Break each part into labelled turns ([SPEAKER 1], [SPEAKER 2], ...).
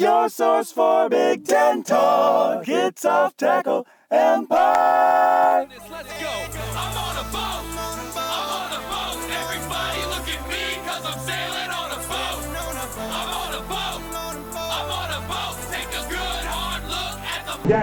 [SPEAKER 1] your source for Big Ten talk. It's off tackle empire.
[SPEAKER 2] Let's go. I'm on a boat. I'm on a boat. Everybody look at me because I'm sailing on a boat. I'm on a boat. I'm on a boat. Take a good hard look at the boat.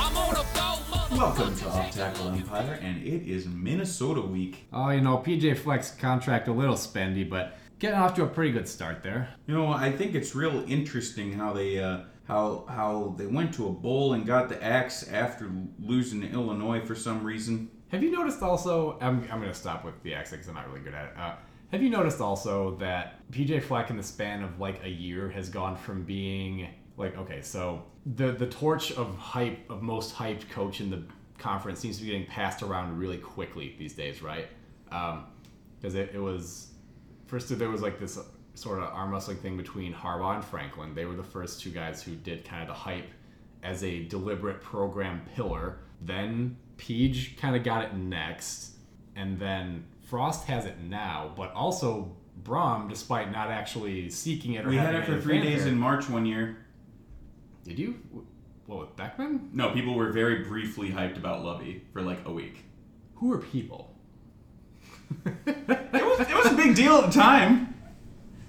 [SPEAKER 2] I'm on a boat.
[SPEAKER 3] Welcome to Off Tackle Empire, and it is Minnesota week.
[SPEAKER 4] Oh, you know, PJ Fleck's contract a little spendy, but getting off to a pretty good start there.
[SPEAKER 3] You know, I think it's real interesting how they uh, how how they went to a bowl and got the axe after losing to Illinois for some reason.
[SPEAKER 4] Have you noticed also? I'm, I'm going to stop with the accent because I'm not really good at it. Uh, have you noticed also that PJ Fleck in the span of like a year has gone from being like okay, so the the torch of hype of most hyped coach in the conference seems to be getting passed around really quickly these days, right? Because it, it was first there was like this sort of arm wrestling thing between Harbaugh and Franklin. They were the first two guys who did kind of the hype as a deliberate program pillar. Then Peach kind of got it next, and then Frost has it now. But also Brohm, despite not actually seeking it or
[SPEAKER 3] We had it for three days in March one year.
[SPEAKER 4] Did you? What with Beckman?
[SPEAKER 3] No, people were very briefly hyped about Lovie for like a week.
[SPEAKER 4] Who are people?
[SPEAKER 3] It was it was a big deal at the time,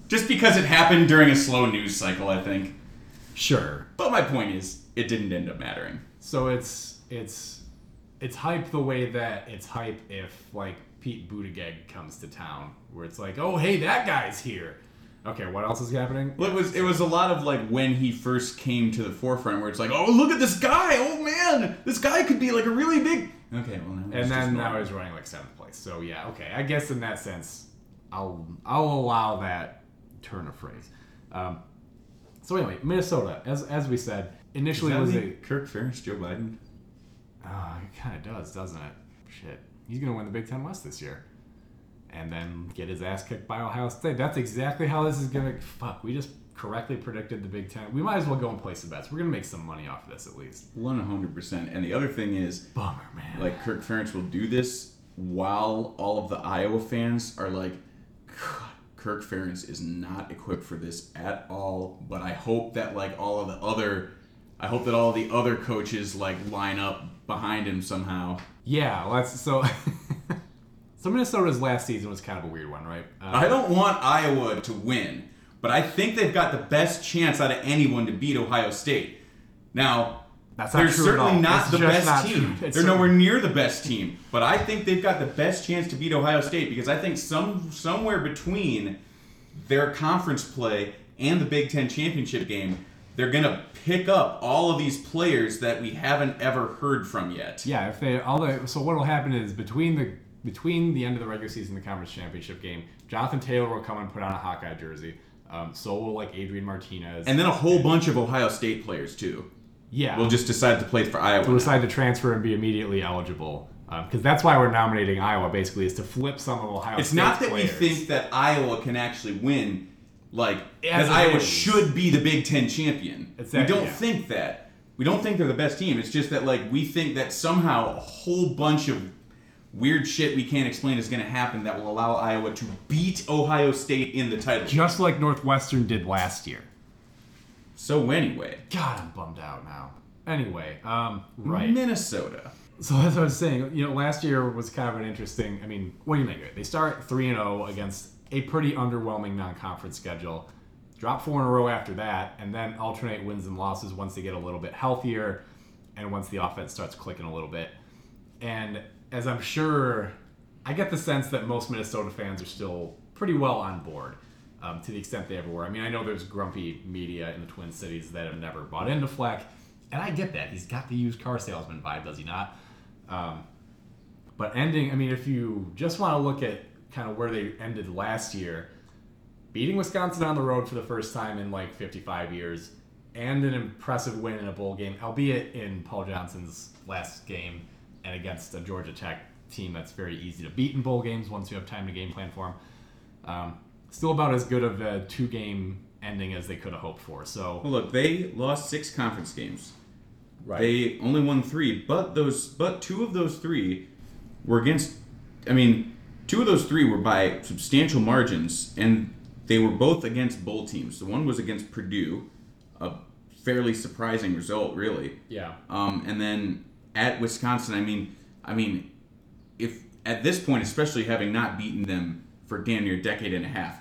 [SPEAKER 3] just because it happened during a slow news cycle, I think.
[SPEAKER 4] Sure.
[SPEAKER 3] But my point is, it didn't end up mattering.
[SPEAKER 4] So it's it's it's hype the way that it's hype if like Pete Buttigieg comes to town, where it's like, oh hey, that guy's here. Okay, what else is happening?
[SPEAKER 3] Well, it was it was a lot of like when he first came to the forefront, where it's like, oh look at this guy, oh man, this guy could be like a really big. Okay, well now.
[SPEAKER 4] and then now he's running like seventh place. So yeah, okay. I guess in that sense, I'll I'll allow that turn of phrase. Um, so anyway, Minnesota, as as we said, initially was a
[SPEAKER 3] Kirk Ferentz, Joe Biden.
[SPEAKER 4] Oh, it kind of does, doesn't it? Shit. He's going to win the Big Ten West this year. And then get his ass kicked by Ohio State. That's exactly how this is going to. Fuck, we just correctly predicted the Big Ten. We might as well go and place some bets. We're going to make some money off of this at least.
[SPEAKER 3] One hundred percent. And the other thing is,
[SPEAKER 4] Bummer, man.
[SPEAKER 3] like Kirk Ferentz will do this while all of the Iowa fans are like, "God, Kirk Ferentz is not equipped for this at all. But I hope that like all of the other, I hope that all the other coaches like line up behind him somehow.
[SPEAKER 4] yeah, let's. So. so Minnesota's last season was kind of a weird one, right? Uh,
[SPEAKER 3] I don't want Iowa to win, but I think they've got the best chance out of anyone to beat Ohio State. Now,
[SPEAKER 4] That's not
[SPEAKER 3] they're
[SPEAKER 4] true at
[SPEAKER 3] certainly
[SPEAKER 4] all.
[SPEAKER 3] not
[SPEAKER 4] It's
[SPEAKER 3] the
[SPEAKER 4] just
[SPEAKER 3] best
[SPEAKER 4] not
[SPEAKER 3] team.
[SPEAKER 4] true. It's
[SPEAKER 3] They're nowhere near the best team, but I think they've got the best chance to beat Ohio State because I think some somewhere between their conference play and the Big Ten championship game, they're gonna pick up all of these players that we haven't ever heard from yet.
[SPEAKER 4] Yeah, if they all the so what will happen is between the between the end of the regular season and the conference championship game, Jonathan Taylor will come and put on a Hawkeye jersey. Um, so will like Adrian Martinez.
[SPEAKER 3] And then a whole bunch of Ohio State players too.
[SPEAKER 4] Yeah,
[SPEAKER 3] We'll just decide to play for Iowa.
[SPEAKER 4] to
[SPEAKER 3] now.
[SPEAKER 4] decide to transfer and be immediately eligible. Um, because that's why we're nominating Iowa, basically, is to flip some of Ohio
[SPEAKER 3] It's
[SPEAKER 4] State's
[SPEAKER 3] not that
[SPEAKER 4] players.
[SPEAKER 3] we think that Iowa can actually win, like that Iowa
[SPEAKER 4] is.
[SPEAKER 3] should be the Big Ten champion.
[SPEAKER 4] It's
[SPEAKER 3] we don't
[SPEAKER 4] yeah.
[SPEAKER 3] think that. We don't think they're the best team. It's just that like we think that somehow a whole bunch of weird shit we can't explain is going to happen that will allow Iowa to beat Ohio State in the title.
[SPEAKER 4] Just like Northwestern did last year.
[SPEAKER 3] So anyway,
[SPEAKER 4] God, I'm bummed out now. Anyway, um, right.
[SPEAKER 3] Minnesota.
[SPEAKER 4] So as I was saying, you know, last year was kind of an interesting. I mean, what do you make of it? They start three and zero against a pretty underwhelming non-conference schedule. Drop four in a row after that, and then alternate wins and losses once they get a little bit healthier, and once the offense starts clicking a little bit. And as I'm sure, I get the sense that most Minnesota fans are still pretty well on board, um, to the extent they ever were. I mean, I know there's grumpy media in the Twin Cities that have never bought into Fleck, and I get that. He's got the used car salesman vibe, does he not? Um, but ending, I mean, if you just want to look at kind of where they ended last year, beating Wisconsin on the road for the first time in like 55 years, and an impressive win in a bowl game, albeit in Paul Johnson's last game and against a Georgia Tech team that's very easy to beat in bowl games once you have time to game plan for them. Um, still about as good of a two game ending as they could have hoped for. So,
[SPEAKER 3] Well, look, they lost six conference games.
[SPEAKER 4] right.
[SPEAKER 3] They only won three, but those but two of those three were against. I mean, two of those three were by substantial margins, and they were both against bowl teams. The one was against Purdue, a fairly surprising result, really.
[SPEAKER 4] Yeah.
[SPEAKER 3] Um, and then at Wisconsin, I mean, I mean, if at this point, especially having not beaten them for damn near a decade and a half,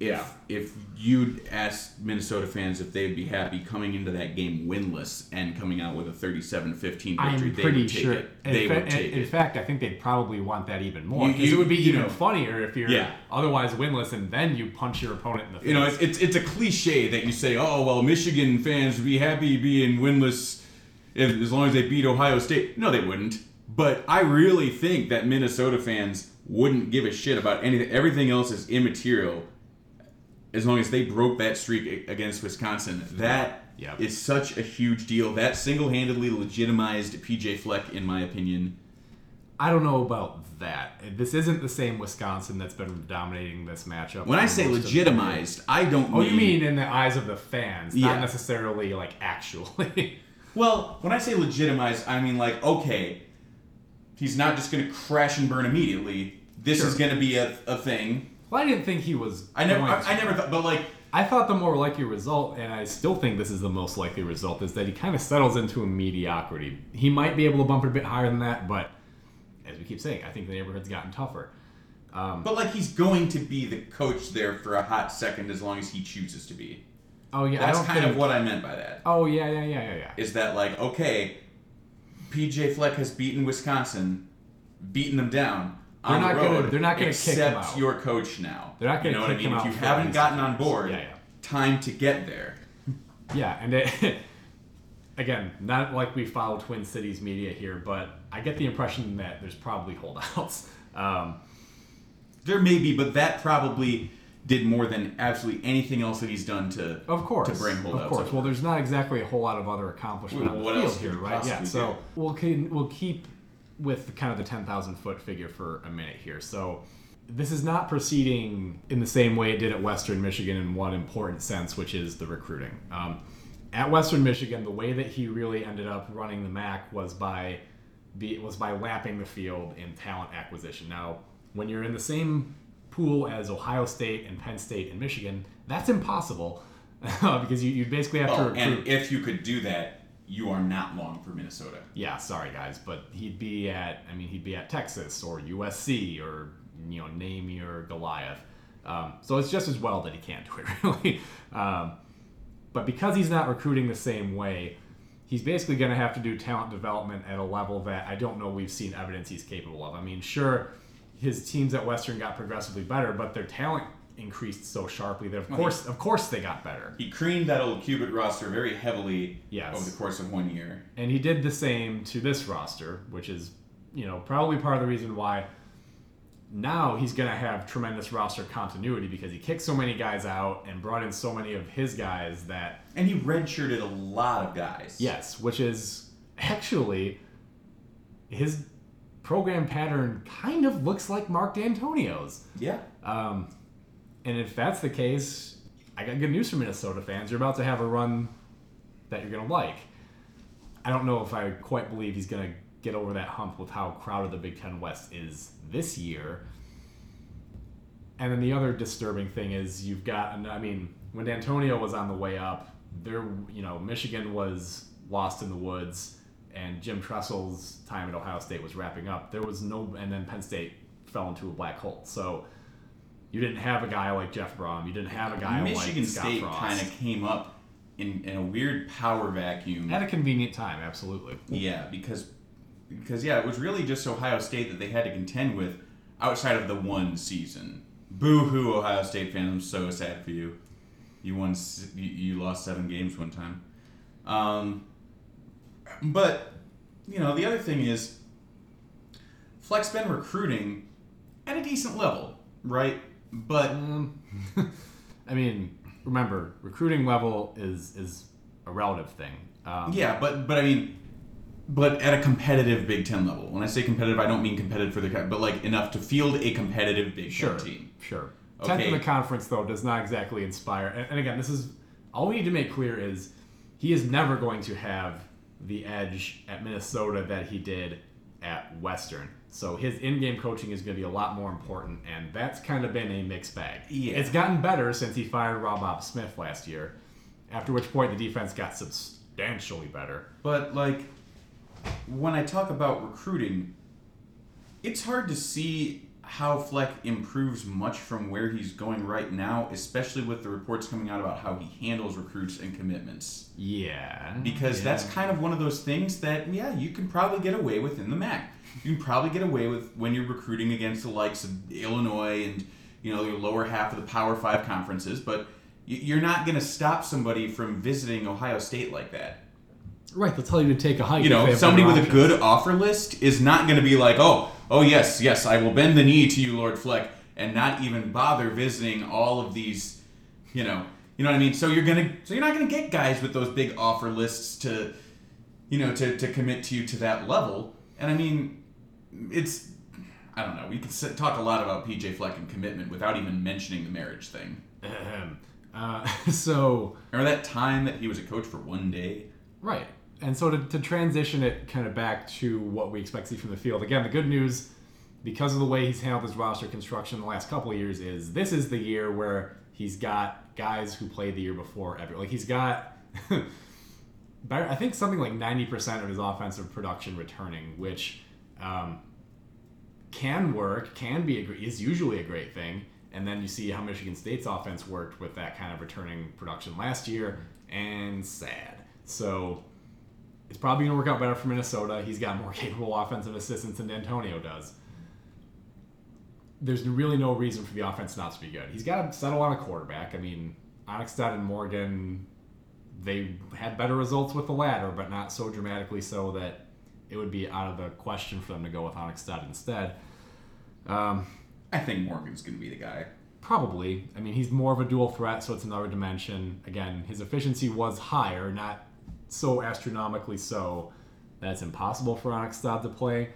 [SPEAKER 3] if
[SPEAKER 4] Yeah.
[SPEAKER 3] if you'd ask Minnesota fans if they'd be happy coming into that game winless and coming out with a 37-15 victory,
[SPEAKER 4] I'm
[SPEAKER 3] they
[SPEAKER 4] pretty
[SPEAKER 3] would take
[SPEAKER 4] sure.
[SPEAKER 3] it.
[SPEAKER 4] In,
[SPEAKER 3] They
[SPEAKER 4] fa-
[SPEAKER 3] would take
[SPEAKER 4] in,
[SPEAKER 3] it.
[SPEAKER 4] in fact, I think they'd probably want that even more because it would be
[SPEAKER 3] you
[SPEAKER 4] even
[SPEAKER 3] know.
[SPEAKER 4] funnier if you're
[SPEAKER 3] Yeah.
[SPEAKER 4] otherwise winless and then you punch your opponent in the face.
[SPEAKER 3] You know, it's, it's it's a cliche that you say, oh well, Michigan fans would be happy being winless if, as long as they beat Ohio State. No, they wouldn't. But I really think that Minnesota fans wouldn't give a shit about anything. Everything else is immaterial as long as they broke that streak against Wisconsin. That is such a huge deal. That single-handedly legitimized PJ Fleck, in my opinion.
[SPEAKER 4] I don't know about that. This isn't the same Wisconsin that's been dominating this matchup.
[SPEAKER 3] When I say
[SPEAKER 4] most of the year.
[SPEAKER 3] legitimized, I don't
[SPEAKER 4] Oh,
[SPEAKER 3] mean.
[SPEAKER 4] you mean in the eyes of the fans,
[SPEAKER 3] Yeah.
[SPEAKER 4] not necessarily like actually.
[SPEAKER 3] Well, when I say legitimized, I mean like, okay, he's not just going to crash and burn immediately. This is going to be a, a thing.
[SPEAKER 4] well, I didn't think he was.
[SPEAKER 3] I never, I. I never thought, but like,
[SPEAKER 4] I thought the more likely result, and I still think this is the most likely result, is that he kind of settles into a mediocrity. He might be able to bump it a bit higher than that, but as we keep saying, I think the neighborhood's gotten tougher.
[SPEAKER 3] Um, but like he's going to be the coach there for a hot second as long as he chooses to be.
[SPEAKER 4] Oh yeah, I
[SPEAKER 3] That's
[SPEAKER 4] don't
[SPEAKER 3] kind
[SPEAKER 4] think.
[SPEAKER 3] of what I meant by that.
[SPEAKER 4] oh yeah, yeah, yeah, yeah, yeah.
[SPEAKER 3] Is that like, okay, PJ Fleck has beaten Wisconsin, beaten them down.
[SPEAKER 4] They're not gonna-
[SPEAKER 3] road,
[SPEAKER 4] they're not gonna kick him out.
[SPEAKER 3] your coach now.
[SPEAKER 4] They're not gonna
[SPEAKER 3] You know what I
[SPEAKER 4] kick
[SPEAKER 3] mean?
[SPEAKER 4] him
[SPEAKER 3] If
[SPEAKER 4] out
[SPEAKER 3] you haven't gotten on board,
[SPEAKER 4] Yeah, yeah.
[SPEAKER 3] time to get there.
[SPEAKER 4] Yeah, and it, again, not like we follow Twin Cities media here, but I get the impression that there's probably holdouts. Um,
[SPEAKER 3] There may be, but that probably did more than absolutely anything else that he's done to
[SPEAKER 4] of course,
[SPEAKER 3] to bring holdouts.
[SPEAKER 4] of course. Well, there's not exactly a whole lot of other accomplishment
[SPEAKER 3] Well,
[SPEAKER 4] on the
[SPEAKER 3] what
[SPEAKER 4] field
[SPEAKER 3] else
[SPEAKER 4] here, right? Yeah, so
[SPEAKER 3] do?
[SPEAKER 4] we'll keep, we'll keep with kind of the 10,000 foot figure for a minute here. So this is not proceeding in the same way it did at Western Michigan in one important sense, which is the recruiting. Um, at Western Michigan, the way that he really ended up running the MAC was by was by lapping the field in talent acquisition. Now, when you're in the same pool as Ohio State and Penn State and Michigan, that's impossible because you, you basically have to
[SPEAKER 3] Oh,
[SPEAKER 4] recruit.
[SPEAKER 3] and if you could do that, you are not long for Minnesota.
[SPEAKER 4] yeah, sorry guys, but he'd be at I mean he'd be at Texas or USC or you know name your Goliath. Um, so it's just as well that he can't do it really. Um, but because he's not recruiting the same way, he's basically going to have to do talent development at a level that I don't know we've seen evidence he's capable of. I mean, sure, his teams at Western got progressively better, but their talent increased so sharply that of course, of course, they got better.
[SPEAKER 3] He creamed that old Cubit roster very heavily
[SPEAKER 4] Yes.
[SPEAKER 3] over the course of one year.
[SPEAKER 4] And he did the same to this roster, which is, you know, probably part of the reason why now he's going to have tremendous roster continuity because he kicked so many guys out and brought in so many of his guys that,
[SPEAKER 3] And he redshirted a lot of guys.
[SPEAKER 4] yes, which is actually his program pattern kind of looks like Mark Dantonio's.
[SPEAKER 3] Yeah.
[SPEAKER 4] Um, and if that's the case, I got good news for Minnesota fans. You're about to have a run that you're going to like. I don't know if I quite believe he's going to get over that hump with how crowded the Big Ten West is this year. And then the other disturbing thing is you've got, I mean, when Dantonio was on the way up, there, you know, Michigan was lost in the woods, and Jim Tressel's time at Ohio State was wrapping up. There was no, and then Penn State fell into a black hole. So you didn't have a guy like Jeff Brohm. You didn't have a guy
[SPEAKER 3] Michigan
[SPEAKER 4] like
[SPEAKER 3] State kind of came up in, in a weird power vacuum.
[SPEAKER 4] at a convenient time, absolutely.
[SPEAKER 3] Yeah, because because yeah, it was really just Ohio State that they had to contend with outside of the one season. Boo hoo, Ohio State fans! I'm so sad for you. You won. You, you lost seven games one time. Um, but you know the other thing is, Fleck's been recruiting at a decent level, right? But
[SPEAKER 4] Um, I mean, remember, recruiting level is is a relative thing. Um,
[SPEAKER 3] Yeah, but but I mean, but at a competitive Big Ten level. When I say competitive, I don't mean competitive for the but like enough to field a competitive Big
[SPEAKER 4] Sure,
[SPEAKER 3] Ten team.
[SPEAKER 4] sure. Tenth in
[SPEAKER 3] Okay.
[SPEAKER 4] the conference though does not exactly inspire. And, and again, this is all we need to make clear is he is never going to have the edge at Minnesota that he did at Western. So his in-game coaching is going to be a lot more important, and that's kind of been a mixed bag.
[SPEAKER 3] Yeah.
[SPEAKER 4] It's gotten better since he fired Rob Bob Smith last year, after which point the defense got substantially better.
[SPEAKER 3] But like when I talk about recruiting, it's hard to see how Fleck improves much from where he's going right now, especially with the reports coming out about how he handles recruits and commitments.
[SPEAKER 4] Yeah.
[SPEAKER 3] Because
[SPEAKER 4] yeah.
[SPEAKER 3] that's kind of one of those things that yeah, you can probably get away with in the MAC. You can probably get away with when you're recruiting against the likes of Illinois and you know your lower half of the Power Five conferences, but you're not going to stop somebody from visiting Ohio State like that
[SPEAKER 4] right. They'll tell you to take a hike.
[SPEAKER 3] you know, somebody with a good offer list is not going to be like, oh, oh yes, yes, I will bend the knee to you, Lord Fleck, and not even bother visiting all of these, you know, you know what I mean. So you're gonna, so you're not gonna get guys with those big offer lists to, you know, to to commit to you to that level. And I mean, it's, I don't know. We could talk a lot about PJ Fleck and commitment without even mentioning the marriage thing.
[SPEAKER 4] Uh, so
[SPEAKER 3] Remember that time that he was a coach for one day?
[SPEAKER 4] Right. And so to, to transition it kind of back to what we expect to see from the field, again, the good news, because of the way he's handled his roster construction the last couple of years, is this is the year where he's got guys who played the year before. Every, like he's got, I think something like 90% of his offensive production returning, which um, can work, can be a, is usually a great thing. And then you see how Michigan State's offense worked with that kind of returning production last year, and sad. So it's probably going to work out better for Minnesota. He's got more capable offensive assistants than Dantonio does. There's really no reason for the offense not to be good. He's got to settle on a quarterback. I mean, Annexstad and Morgan, they had better results with the latter, but not so dramatically so that it would be out of the question for them to go with Annexstad instead. Um,
[SPEAKER 3] I think Morgan's going to be the guy.
[SPEAKER 4] Probably. I mean, he's more of a dual threat, so it's another dimension. Again, his efficiency was higher, not so astronomically so that it's impossible for Annexstad to play.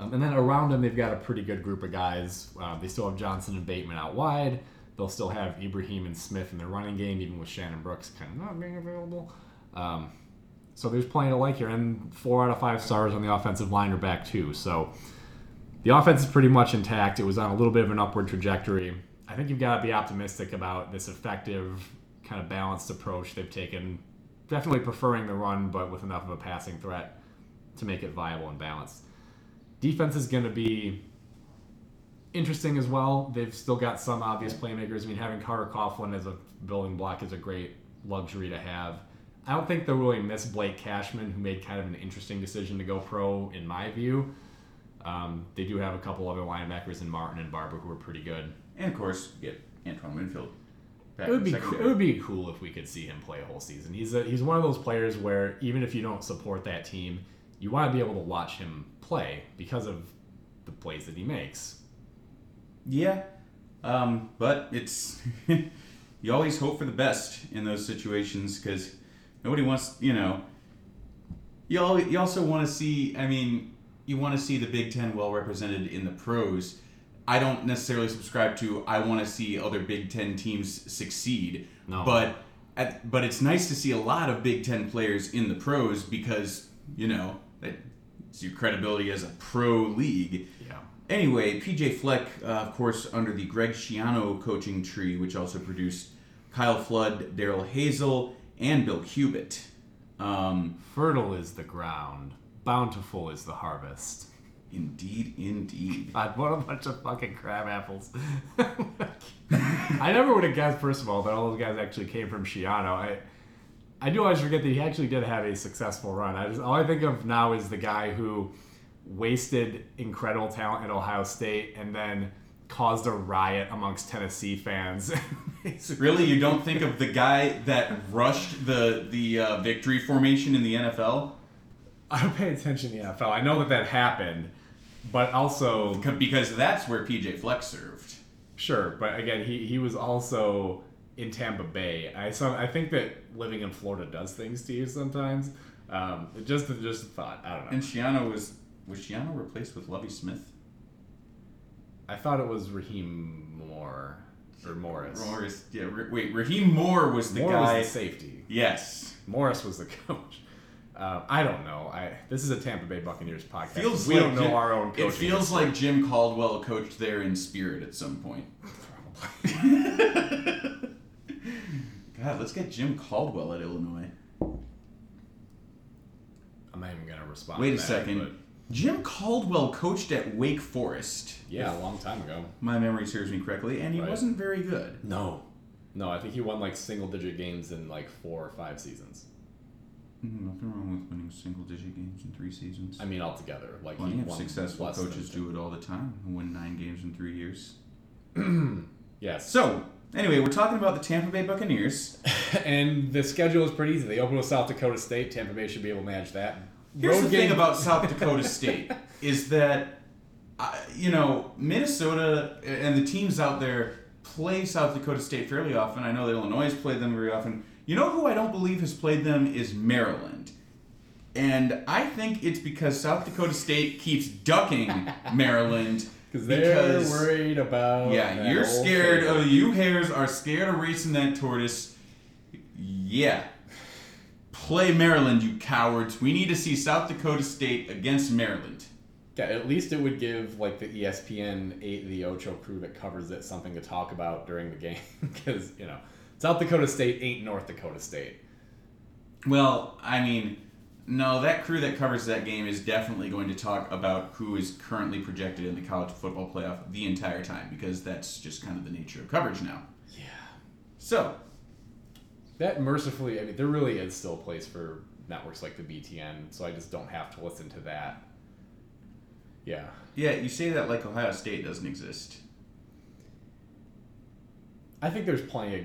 [SPEAKER 4] Um, and then around him, they've got a pretty good group of guys. Uh, they still have Johnson and Bateman out wide. They'll still have Ibrahim and Smith in their running game, even with Shannon Brooks kind of not being available. Um, so there's plenty to like here. And four out of five stars on the offensive line are back, too. So the offense is pretty much intact. It was on a little bit of an upward trajectory. I think you've got to be optimistic about this effective, kind of balanced approach they've taken. Definitely preferring the run, but with enough of a passing threat to make it viable and balanced. Defense is going to be interesting as well. They've still got some obvious playmakers. I mean, having Carter Coughlin as a building block is a great luxury to have. I don't think they'll really miss Blake Cashman, who made kind of an interesting decision to go pro, in my view. Um, they do have a couple other linebackers in Martin and Barber who are pretty good.
[SPEAKER 3] And of course, get Antoine Winfield. Back
[SPEAKER 4] It would be
[SPEAKER 3] the
[SPEAKER 4] it would be cool if we could see him play a whole season. He's a, he's one of those players where even if you don't support that team, you want to be able to watch him play because of the plays that he makes.
[SPEAKER 3] Yeah, um, but it's you always hope for the best in those situations because nobody wants you know. You al- you also want to see. I mean, you want to see the Big Ten well represented in the pros. I don't necessarily subscribe to. I want to see other Big Ten teams succeed.
[SPEAKER 4] No.
[SPEAKER 3] But at, but it's nice to see a lot of Big Ten players in the pros because you know that it's your credibility as a pro league.
[SPEAKER 4] Yeah.
[SPEAKER 3] Anyway, PJ Fleck, uh, of course, under the Greg Schiano coaching tree, which also produced Kyle Flood, Darrell Hazell, and Bill Cubit. Um,
[SPEAKER 4] Fertile is the ground, bountiful is the harvest.
[SPEAKER 3] indeed, indeed.
[SPEAKER 4] God, what a bunch of fucking crab apples. I never would have guessed, first of all, that all those guys actually came from Schiano. I I do always forget that he actually did have a successful run. I just all I think of now is the guy who wasted incredible talent at Ohio State and then caused a riot amongst Tennessee fans.
[SPEAKER 3] Really, you don't think of the guy that rushed the the uh, victory formation in the NFL
[SPEAKER 4] I don't pay attention to the NFL. I know that that happened, but also
[SPEAKER 3] because that's where PJ Fleck served.
[SPEAKER 4] Sure, but again, he, he was also in Tampa Bay. I saw. I think that living in Florida does things to you sometimes. Um, just just a thought. I don't know.
[SPEAKER 3] And Schiano was was Schiano replaced with Lovie Smith?
[SPEAKER 4] I thought it was Raheem Moore or Morris.
[SPEAKER 3] Morris, yeah. Wait, Raheem Moore was the
[SPEAKER 4] Moore
[SPEAKER 3] guy.
[SPEAKER 4] was the safety.
[SPEAKER 3] yes.
[SPEAKER 4] Morris was the coach. Uh, I don't know. I this is a Tampa Bay Buccaneers podcast.
[SPEAKER 3] Feels
[SPEAKER 4] we
[SPEAKER 3] like
[SPEAKER 4] don't know
[SPEAKER 3] Jim-
[SPEAKER 4] our own.
[SPEAKER 3] It feels like Jim Caldwell coached there in spirit at some point. God, let's get Jim Caldwell at Illinois.
[SPEAKER 4] I'm not even gonna respond.
[SPEAKER 3] Wait a
[SPEAKER 4] that,
[SPEAKER 3] second.
[SPEAKER 4] but
[SPEAKER 3] Jim Caldwell coached at Wake Forest.
[SPEAKER 4] yeah, a long time ago.
[SPEAKER 3] My memory serves me correctly, and he
[SPEAKER 4] Right.
[SPEAKER 3] wasn't very good.
[SPEAKER 4] No, no. I think he won like single digit games in like four or five seasons.
[SPEAKER 3] Hmm, Nothing wrong with winning single digit games in three seasons.
[SPEAKER 4] I mean, altogether, like
[SPEAKER 3] Plenty
[SPEAKER 4] he
[SPEAKER 3] of successful coaches do it all the time. Win nine games in three years.
[SPEAKER 4] Yes.
[SPEAKER 3] So, anyway, we're talking about the Tampa Bay Buccaneers.
[SPEAKER 4] and the schedule is pretty easy. They open with South Dakota State. Tampa Bay should be able to manage that.
[SPEAKER 3] Here's
[SPEAKER 4] Road
[SPEAKER 3] the thing
[SPEAKER 4] game-
[SPEAKER 3] about South Dakota State is that, uh, you know, Minnesota and the teams out there play South Dakota State fairly often. I know that Illinois has played them very often. You know who I don't believe has played them is Maryland. And I think it's because South Dakota State keeps ducking Maryland
[SPEAKER 4] Because they're worried about.
[SPEAKER 3] Yeah, you're scared
[SPEAKER 4] favorite.
[SPEAKER 3] of you hares are scared of racing that tortoise. Yeah. Play Maryland, you cowards. We need to see South Dakota State against Maryland.
[SPEAKER 4] Yeah, at least it would give like the ESPN eight the Ocho crew that covers it something to talk about during the game because you know South Dakota State ain't North Dakota State.
[SPEAKER 3] Well, I mean, no, that crew that covers that game is definitely going to talk about who is currently projected in the college football playoff the entire time because that's just kind of the nature of coverage now.
[SPEAKER 4] Yeah,
[SPEAKER 3] So,
[SPEAKER 4] that mercifully, I mean, there really is still a place for networks like the BTN, so I just don't have to listen to that. Yeah,
[SPEAKER 3] yeah, you say that like Ohio State doesn't exist.
[SPEAKER 4] I think there's plenty of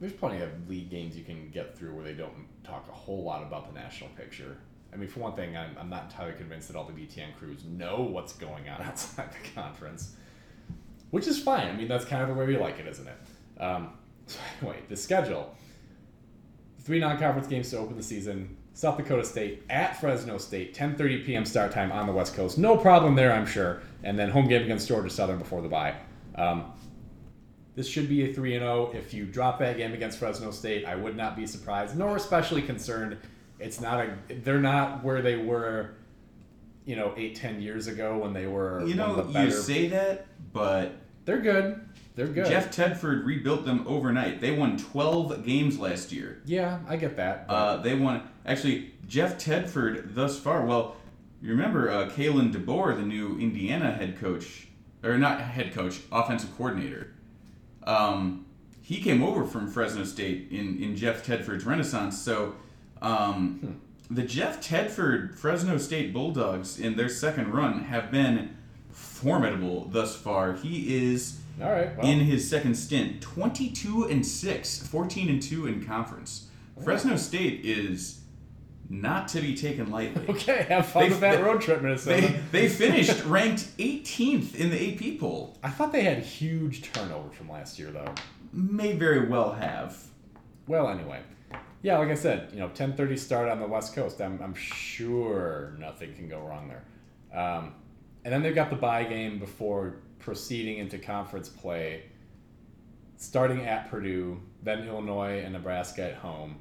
[SPEAKER 4] there's plenty of league games you can get through where they don't talk a whole lot about the national picture. I mean, for one thing, I'm, I'm not entirely convinced that all the BTN crews know what's going on outside the conference, which is fine. I mean, that's kind of the way we like it, isn't it? Um, so anyway, the schedule: three non-conference games to open the season. South Dakota State at Fresno State, 10:30 p.m. start time on the West Coast. No problem there, I'm sure. And then home game against Georgia Southern before the bye. Um, this should be a 3 0. If you drop that game against Fresno State, I would not be surprised, nor especially concerned. It's not a they're not where they were, you know, eight, ten years ago when they were
[SPEAKER 3] You know, you say that, but
[SPEAKER 4] they're good. They're good.
[SPEAKER 3] Jeff Tedford rebuilt them overnight. They won 12 games last year.
[SPEAKER 4] yeah, I get that.
[SPEAKER 3] Uh, they won. Actually, Jeff Tedford thus far. Well, you remember uh, Kalen DeBoer, the new Indiana head coach, or not head coach, offensive coordinator. Um, he came over from Fresno State in, in Jeff Tedford's renaissance. So um, the Jeff Tedford Fresno State Bulldogs in their second run have been formidable thus far. He is
[SPEAKER 4] All right. Well,
[SPEAKER 3] in his second stint 22 and 6 14 and 2 in conference fresno state is not to be taken lightly
[SPEAKER 4] okay, have fun
[SPEAKER 3] They-
[SPEAKER 4] with that
[SPEAKER 3] they-
[SPEAKER 4] road trip, Minnesota.
[SPEAKER 3] they, they finished ranked 18th in the ap poll
[SPEAKER 4] I thought they had huge turnover from last year, though.
[SPEAKER 3] may very well have
[SPEAKER 4] Well, anyway, yeah, like I said, you know, ten thirty start on the West Coast. I'm, I'm sure nothing can go wrong there. Um, and then they've got the bye game before proceeding into conference play, starting at Purdue, then Illinois and Nebraska at home.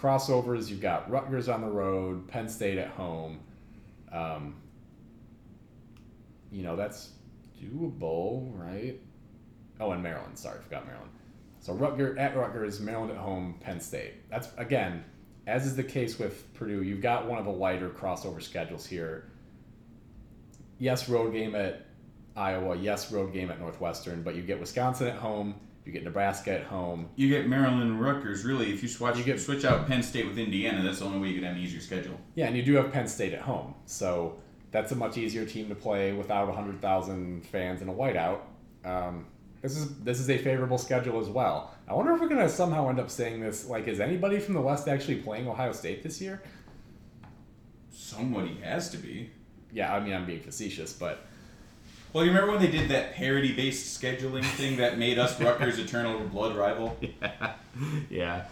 [SPEAKER 4] Crossovers, you've got Rutgers on the road, Penn State at home. Um, you know, that's doable, right? Oh, and Maryland. Sorry, I forgot Maryland. So Rutgers at Rutgers, Maryland at home, Penn State. That's again, as is the case with Purdue. You've got one of the lighter crossover schedules here. Yes, road game at Iowa. Yes, road game at Northwestern. But you get Wisconsin at home. You get Nebraska at home.
[SPEAKER 3] you get maryland and rutgers really if you switch,
[SPEAKER 4] You get-
[SPEAKER 3] switch out penn state with indiana that's the only way you could have an easier schedule
[SPEAKER 4] Yeah, and you do have Penn State at home. So that's a much easier team to play without 100,000 fans in a whiteout. Um, this is this is a favorable schedule as well. I wonder if we're gonna somehow end up saying this. Like, is anybody from the West actually playing Ohio State this year?
[SPEAKER 3] somebody has to be
[SPEAKER 4] Yeah, I mean I'm being facetious, but
[SPEAKER 3] well you remember when they did that parody based scheduling thing that made us rutgers eternal blood rival
[SPEAKER 4] yeah.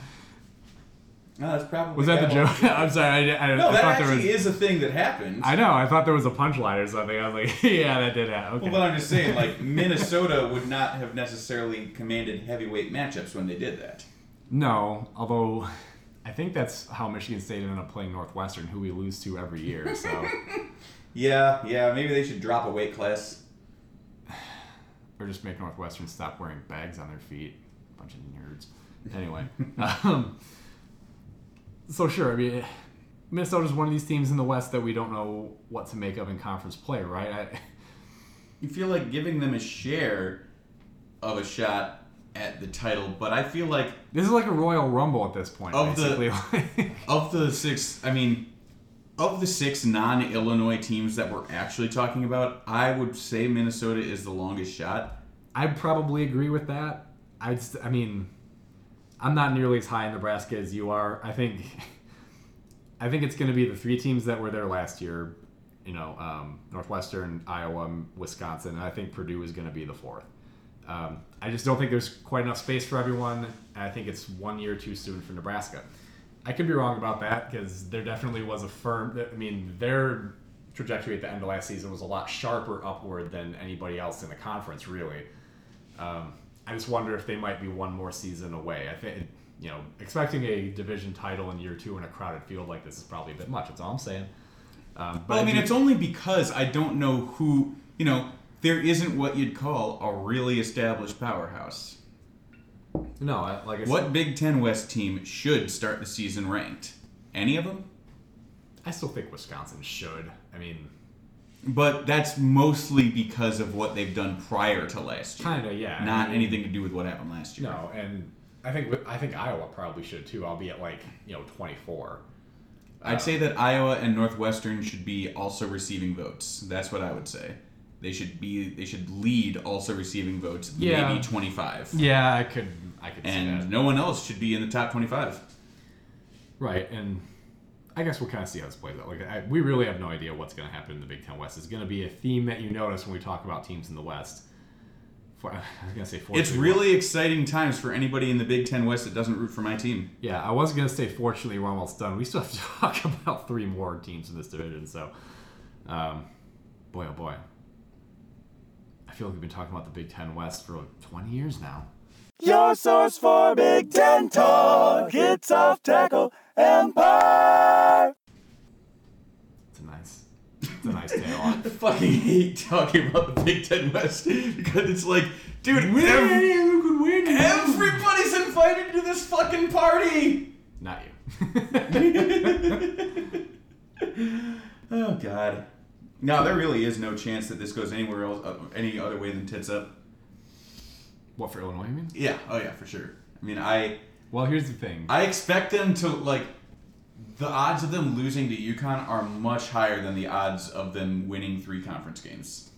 [SPEAKER 3] no, that's probably
[SPEAKER 4] Was that the joke? I'm sorry. I, I,
[SPEAKER 3] No,
[SPEAKER 4] I
[SPEAKER 3] that
[SPEAKER 4] thought there
[SPEAKER 3] actually
[SPEAKER 4] was.
[SPEAKER 3] is a thing that happened.
[SPEAKER 4] I know. I thought there was a punchline or something. I was like, yeah, that did happen. Okay.
[SPEAKER 3] Well, but I'm just saying, like Minnesota would not have necessarily commanded heavyweight matchups when they did that.
[SPEAKER 4] No, although I think that's how Michigan State ended up playing Northwestern, who we lose to every year. So,
[SPEAKER 3] Yeah, yeah. Maybe they should drop a weight class.
[SPEAKER 4] Or just make Northwestern stop wearing bags on their feet. Bunch of nerds. Anyway, um, so sure. I mean, Minnesota's one of these teams in the West that we don't know what to make of in conference play, right? I,
[SPEAKER 3] You feel like giving them a share of a shot at the title, but I feel like
[SPEAKER 4] this is like a Royal Rumble at this point,
[SPEAKER 3] Of the- of the six, I mean, of the six non-Illinois teams that we're actually talking about, I would say Minnesota is the longest shot.
[SPEAKER 4] I'd probably agree with that. I'd, st- I mean, I'm not nearly as high in Nebraska as you are. I think, I think it's going to be the three teams that were there last year. You know, um, Northwestern, Iowa, Wisconsin, and I think Purdue is going to be the fourth. Um, I just don't think there's quite enough space for everyone. I think it's one year too soon for Nebraska. I could be wrong about that because there definitely was a firm. I mean, their trajectory at the end of last season was a lot sharper upward than anybody else in the conference, really. Um, I just wonder if they might be one more season away. I think, you know, expecting a division title in year two in a crowded field like this is probably a bit much. That's all I'm saying. Um, but
[SPEAKER 3] Well, I mean, it's only because I don't know who, you know, there isn't what you'd call a really established powerhouse.
[SPEAKER 4] No, I- like I said,
[SPEAKER 3] What Big Ten West team should start the season ranked? Any of them?
[SPEAKER 4] I still think Wisconsin should. I mean,
[SPEAKER 3] But that's mostly because of what they've done prior to last year.
[SPEAKER 4] kind of, yeah.
[SPEAKER 3] Not
[SPEAKER 4] I mean,
[SPEAKER 3] anything to do with what happened last year.
[SPEAKER 4] No, and I think I think Iowa probably should too. I'll be at like you know 24.
[SPEAKER 3] I'd say that Iowa and Northwestern should be also receiving votes. That's what I would say. They should be. They should lead also receiving votes.
[SPEAKER 4] Yeah.
[SPEAKER 3] Maybe twenty five.
[SPEAKER 4] Yeah, I could I could see
[SPEAKER 3] And
[SPEAKER 4] that.
[SPEAKER 3] no one else should be in the top twenty five.
[SPEAKER 4] Right, and I guess we'll kind of see how this plays out. Like, I, we really have no idea what's going to happen in the Big Ten West. It's going to be a theme that you notice when we talk about teams in the West. For, I was going to say,
[SPEAKER 3] It's really exciting times for anybody in the Big Ten West that doesn't root for my team.
[SPEAKER 4] Yeah, I was going to say, fortunately, we're almost done. We still have to talk about three more teams in this division. So, um, boy, oh boy. I feel like we've been talking about the Big Ten West for like 20 years now.
[SPEAKER 1] Your source for Big Ten talk. It's off tackle Empire.
[SPEAKER 4] It's a nice, it's a nice tail off.
[SPEAKER 3] I fucking hate talking about the Big Ten West because it's like, dude, ev-
[SPEAKER 4] who could win?
[SPEAKER 3] everybody's invited to this fucking party.
[SPEAKER 4] Not you.
[SPEAKER 3] Oh God. No, there really is no chance that this goes anywhere else, uh, any other way than tits up.
[SPEAKER 4] what for Illinois? You mean?
[SPEAKER 3] Yeah. Oh yeah, for sure. I mean, I
[SPEAKER 4] Well, here's the thing.
[SPEAKER 3] I expect them to like. The odds of them losing to UConn are much higher than the odds of them winning three conference games.